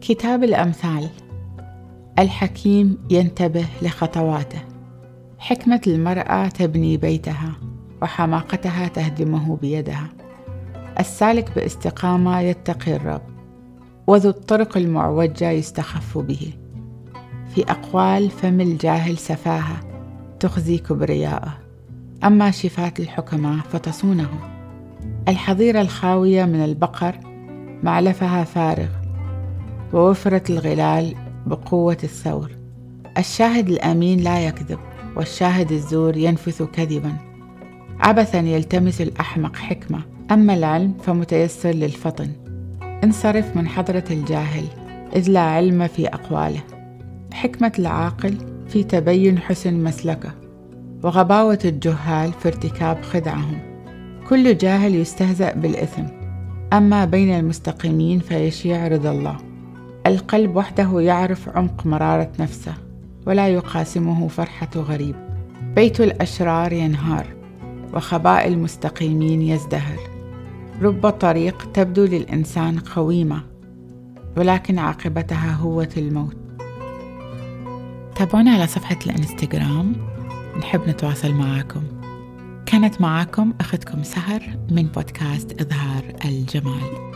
كتاب الأمثال. الحكيم ينتبه لخطواته. حكمة المرأة تبني بيتها وحماقتها تهدمه بيدها. السالك باستقامة يتقي الرب وذو الطرق المعوجة يستخف به. في أقوال فم الجاهل سفاهة تخزي كبرياءه. أما شفات الحكماء فتصونه. الحظيرة الخاوية من البقر معلفها فارغ ووفرة الغلال بقوة الثور. الشاهد الأمين لا يكذب والشاهد الزور ينفث كذبا. عبثا يلتمس الأحمق حكمة. أما العلم فمتيسر للفطن. انصرف من حضرة الجاهل إذ لا علم في أقواله. حكمة العاقل في تبين حسن مسلكه. وغباوة الجهال في ارتكاب خدعهم. كل جاهل يستهزأ بالإثم. أما بين المستقيمين فيشيع رضا الله. القلب وحده يعرف عمق مرارة نفسه ولا يقاسمه فرحة غريب. بيت الأشرار ينهار وخباء المستقيمين يزدهر. رب طريق تبدو للإنسان قويمة ولكن عاقبتها هوة الموت. تابعونا على صفحة الإنستغرام. نحب نتواصل معاكم. كانت معاكم أختكم سهر من بودكاست إظهار الجمال.